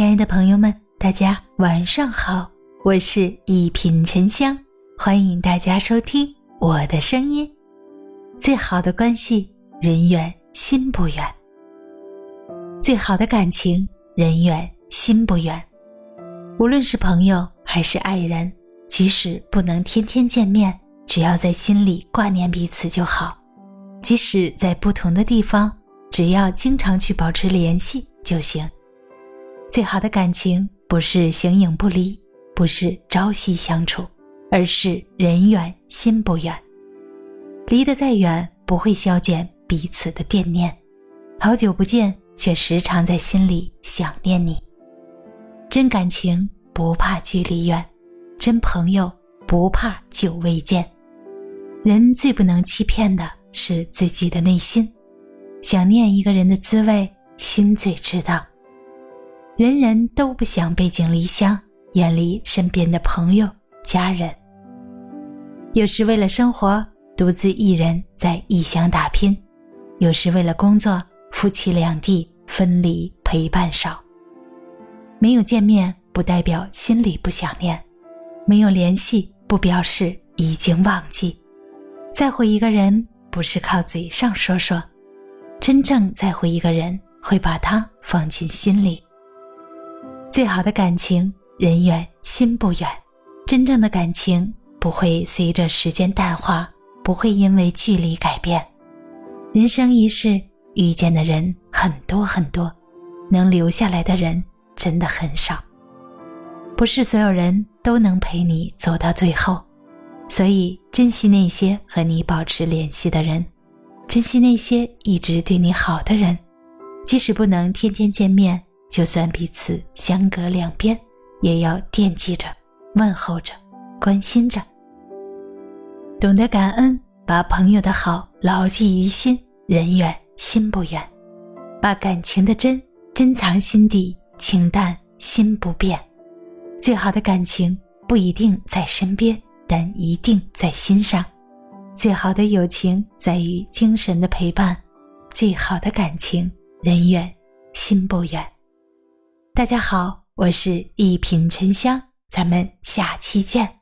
亲爱的朋友们，大家晚上好，我是一品沉香，欢迎大家收听我的声音。最好的关系，人远心不远；最好的感情，人远心不远。无论是朋友还是爱人，即使不能天天见面，只要在心里挂念彼此就好；即使在不同的地方，只要经常去保持联系就行。最好的感情不是形影不离，不是朝夕相处，而是人远心不远。离得再远，不会消减彼此的惦念。好久不见，却时常在心里想念你。真感情不怕距离远，真朋友不怕久未见。人最不能欺骗的是自己的内心，想念一个人的滋味，心最知道。人人都不想背井离乡，远离身边的朋友、家人。有时为了生活，独自一人在异乡打拼；有时为了工作，夫妻两地分离陪伴少。没有见面不代表心里不想念，没有联系不表示已经忘记。在乎一个人不是靠嘴上说说，真正在乎一个人会把他放进心里。最好的感情，人远心不远。真正的感情不会随着时间淡化，不会因为距离改变。人生一世，遇见的人很多很多，能留下来的人真的很少。不是所有人都能陪你走到最后，所以珍惜那些和你保持联系的人，珍惜那些一直对你好的人，即使不能天天见面。就算彼此相隔两边，也要惦记着、问候着、关心着。懂得感恩，把朋友的好牢记于心，人远心不远；把感情的真珍藏心底，情淡心不变。最好的感情不一定在身边，但一定在心上。最好的友情在于精神的陪伴，最好的感情，人远心不远。大家好，我是一品沉香，咱们下期见。